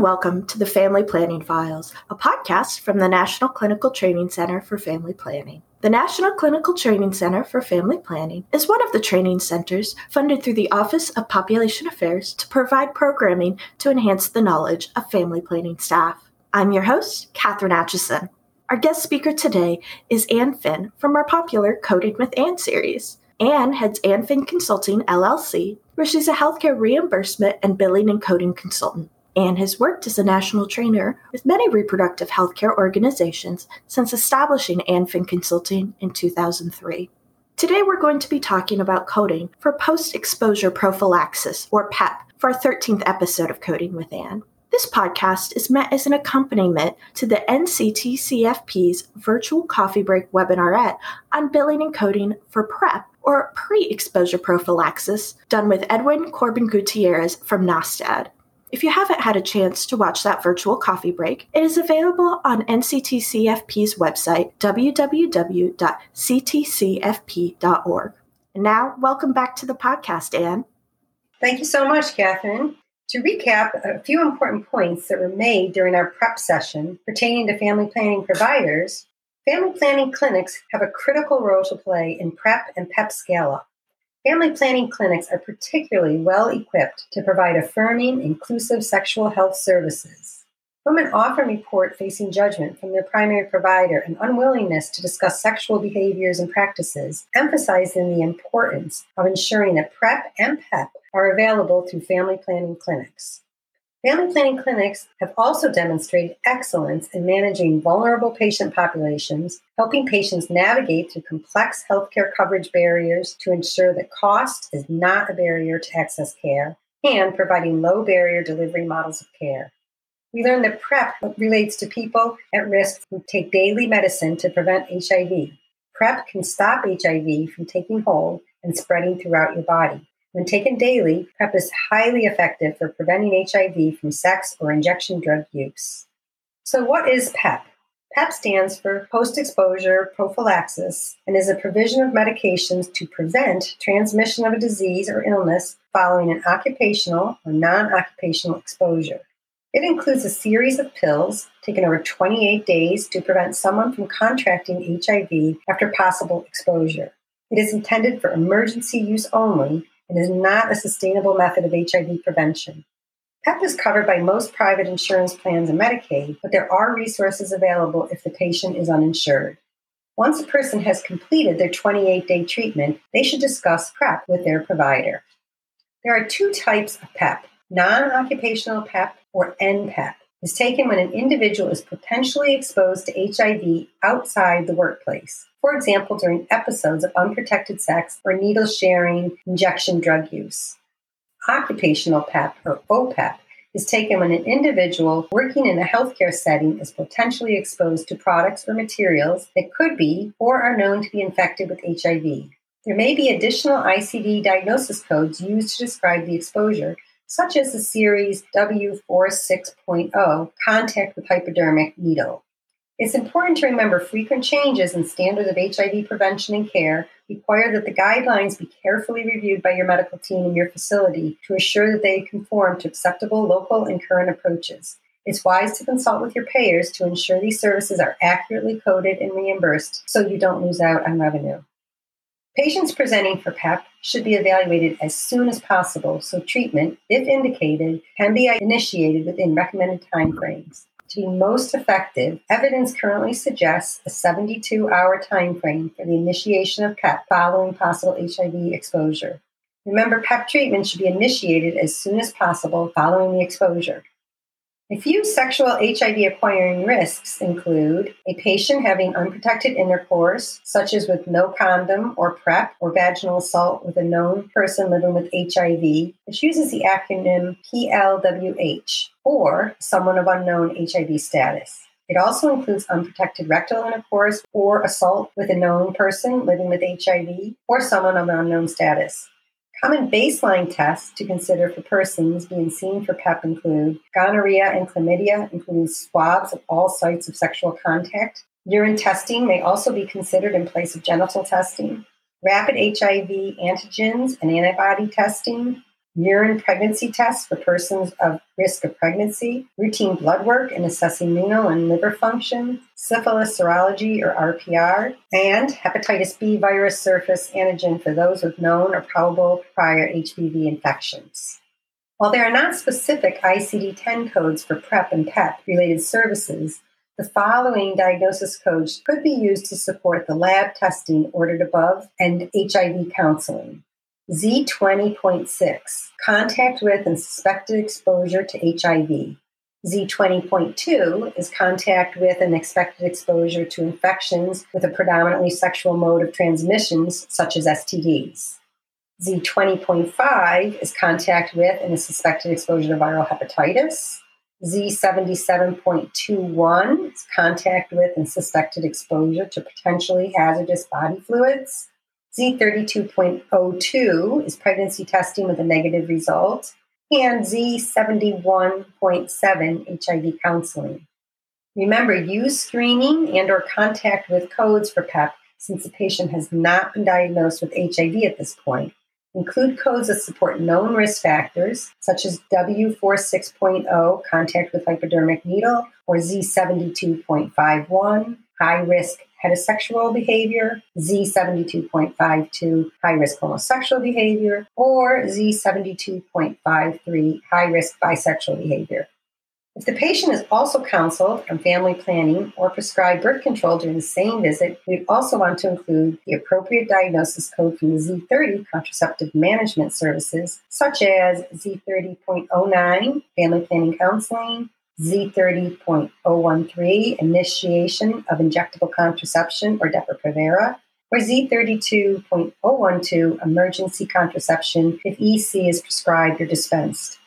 welcome to the Family Planning Files, a podcast from the National Clinical Training Center for Family Planning. The National Clinical Training Center for Family Planning is one of the training centers funded through the Office of Population Affairs to provide programming to enhance the knowledge of family planning staff. I'm your host, Katherine Atchison. Our guest speaker today is Ann Finn from our popular Coding with Ann series. Ann heads Ann Finn Consulting LLC, where she's a healthcare reimbursement and billing and coding consultant. Ann has worked as a national trainer with many reproductive healthcare organizations since establishing Ann Finn Consulting in 2003. Today, we're going to be talking about coding for post exposure prophylaxis, or PEP, for our 13th episode of Coding with Ann. This podcast is meant as an accompaniment to the NCTCFP's virtual coffee break webinarette on billing and coding for PrEP, or pre exposure prophylaxis, done with Edwin Corbin Gutierrez from NASTAD. If you haven't had a chance to watch that virtual coffee break, it is available on NCTCFP's website, www.ctcfp.org. And now, welcome back to the podcast, Ann. Thank you so much, Katherine. To recap a few important points that were made during our PrEP session pertaining to family planning providers, family planning clinics have a critical role to play in PrEP and PEP scale up. Family planning clinics are particularly well equipped to provide affirming, inclusive sexual health services. Women often report facing judgment from their primary provider and unwillingness to discuss sexual behaviors and practices, emphasizing the importance of ensuring that PrEP and PEP are available through family planning clinics. Family planning clinics have also demonstrated excellence in managing vulnerable patient populations, helping patients navigate through complex healthcare coverage barriers to ensure that cost is not a barrier to access care, and providing low barrier delivery models of care. We learned that PrEP relates to people at risk who take daily medicine to prevent HIV. PrEP can stop HIV from taking hold and spreading throughout your body. When taken daily, PrEP is highly effective for preventing HIV from sex or injection drug use. So, what is PEP? PEP stands for post exposure prophylaxis and is a provision of medications to prevent transmission of a disease or illness following an occupational or non occupational exposure. It includes a series of pills taken over 28 days to prevent someone from contracting HIV after possible exposure. It is intended for emergency use only and is not a sustainable method of HIV prevention. PEP is covered by most private insurance plans and Medicaid, but there are resources available if the patient is uninsured. Once a person has completed their 28 day treatment, they should discuss PrEP with their provider. There are two types of PEP non occupational PEP or NPEP is taken when an individual is potentially exposed to HIV outside the workplace. For example, during episodes of unprotected sex or needle sharing injection drug use. Occupational PEP or OPEP is taken when an individual working in a healthcare setting is potentially exposed to products or materials that could be or are known to be infected with HIV. There may be additional ICD diagnosis codes used to describe the exposure, such as the series W46.0 contact with hypodermic needle. It's important to remember frequent changes in standards of HIV prevention and care require that the guidelines be carefully reviewed by your medical team in your facility to assure that they conform to acceptable local and current approaches. It's wise to consult with your payers to ensure these services are accurately coded and reimbursed so you don't lose out on revenue. Patients presenting for PEP should be evaluated as soon as possible so treatment, if indicated, can be initiated within recommended timeframes. To be most effective, evidence currently suggests a 72 hour timeframe for the initiation of PEP following possible HIV exposure. Remember, PEP treatment should be initiated as soon as possible following the exposure. A few sexual HIV acquiring risks include a patient having unprotected intercourse, such as with no condom or PrEP or vaginal assault with a known person living with HIV, which uses the acronym PLWH, or someone of unknown HIV status. It also includes unprotected rectal intercourse or assault with a known person living with HIV or someone of unknown status. Common baseline tests to consider for persons being seen for PEP include gonorrhea and chlamydia, including swabs of all sites of sexual contact. Urine testing may also be considered in place of genital testing. Rapid HIV antigens and antibody testing, urine pregnancy tests for persons of risk of pregnancy, routine blood work in assessing renal and liver function, syphilis serology or RPR, and hepatitis B virus surface antigen for those with known or probable prior HBV infections. While there are not specific ICD 10 codes for PrEP and PEP related services, the following diagnosis codes could be used to support the lab testing ordered above and HIV counseling. Z20.6, contact with and suspected exposure to HIV. Z20.2 is contact with and expected exposure to infections with a predominantly sexual mode of transmissions, such as STDs. Z20.5 is contact with and is suspected exposure to viral hepatitis. Z77.21 is contact with and suspected exposure to potentially hazardous body fluids. Z32.02 is pregnancy testing with a negative result. And Z71.7 HIV counseling. Remember, use screening and or contact with codes for PEP since the patient has not been diagnosed with HIV at this point. Include codes that support known risk factors, such as W46.0, contact with hypodermic needle, or Z72.51, high risk heterosexual behavior, Z72.52, high risk homosexual behavior, or Z72.53, high risk bisexual behavior. If the patient is also counseled on family planning or prescribed birth control during the same visit, we'd also want to include the appropriate diagnosis code from the Z30 contraceptive management services, such as Z30.09, family planning counseling, Z30.013, initiation of injectable contraception or Depo-Provera, or Z32.012, emergency contraception if EC is prescribed or dispensed.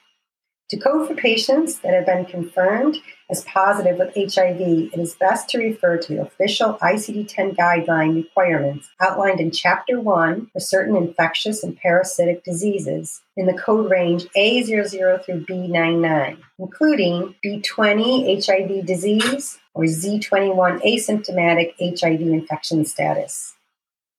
To code for patients that have been confirmed as positive with HIV, it is best to refer to the official ICD 10 guideline requirements outlined in Chapter 1 for certain infectious and parasitic diseases in the code range A00 through B99, including B20 HIV disease or Z21 asymptomatic HIV infection status.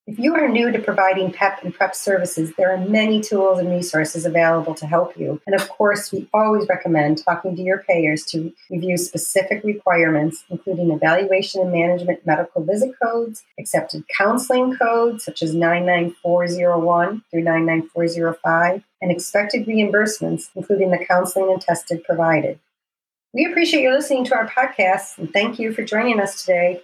If you are new to providing PEP and PrEP services, there are many tools and resources available to help you. And of course, we always recommend talking to your payers to review specific requirements, including evaluation and management medical visit codes, accepted counseling codes such as 99401 through 99405, and expected reimbursements, including the counseling and tested provided. We appreciate you listening to our podcast and thank you for joining us today.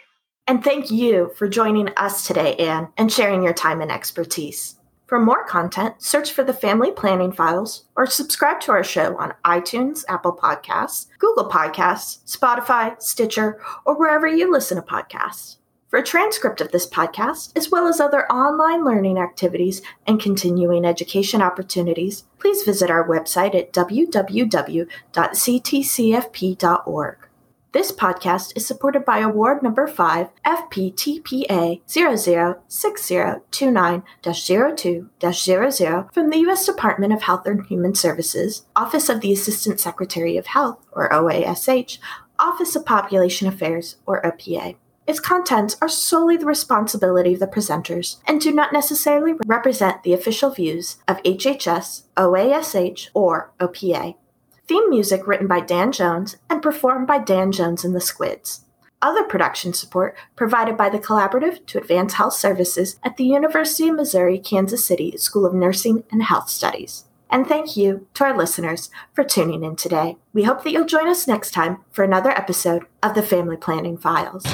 And thank you for joining us today, Ann, and sharing your time and expertise. For more content, search for the Family Planning Files or subscribe to our show on iTunes, Apple Podcasts, Google Podcasts, Spotify, Stitcher, or wherever you listen to podcasts. For a transcript of this podcast, as well as other online learning activities and continuing education opportunities, please visit our website at www.ctcfp.org. This podcast is supported by Award Number 5 FPTPA 006029-02-00 from the U.S. Department of Health and Human Services, Office of the Assistant Secretary of Health, or OASH, Office of Population Affairs, or OPA. Its contents are solely the responsibility of the presenters and do not necessarily represent the official views of HHS, OASH, or OPA. Theme music written by Dan Jones and performed by Dan Jones and the Squids. Other production support provided by the Collaborative to Advance Health Services at the University of Missouri Kansas City School of Nursing and Health Studies. And thank you to our listeners for tuning in today. We hope that you'll join us next time for another episode of the Family Planning Files.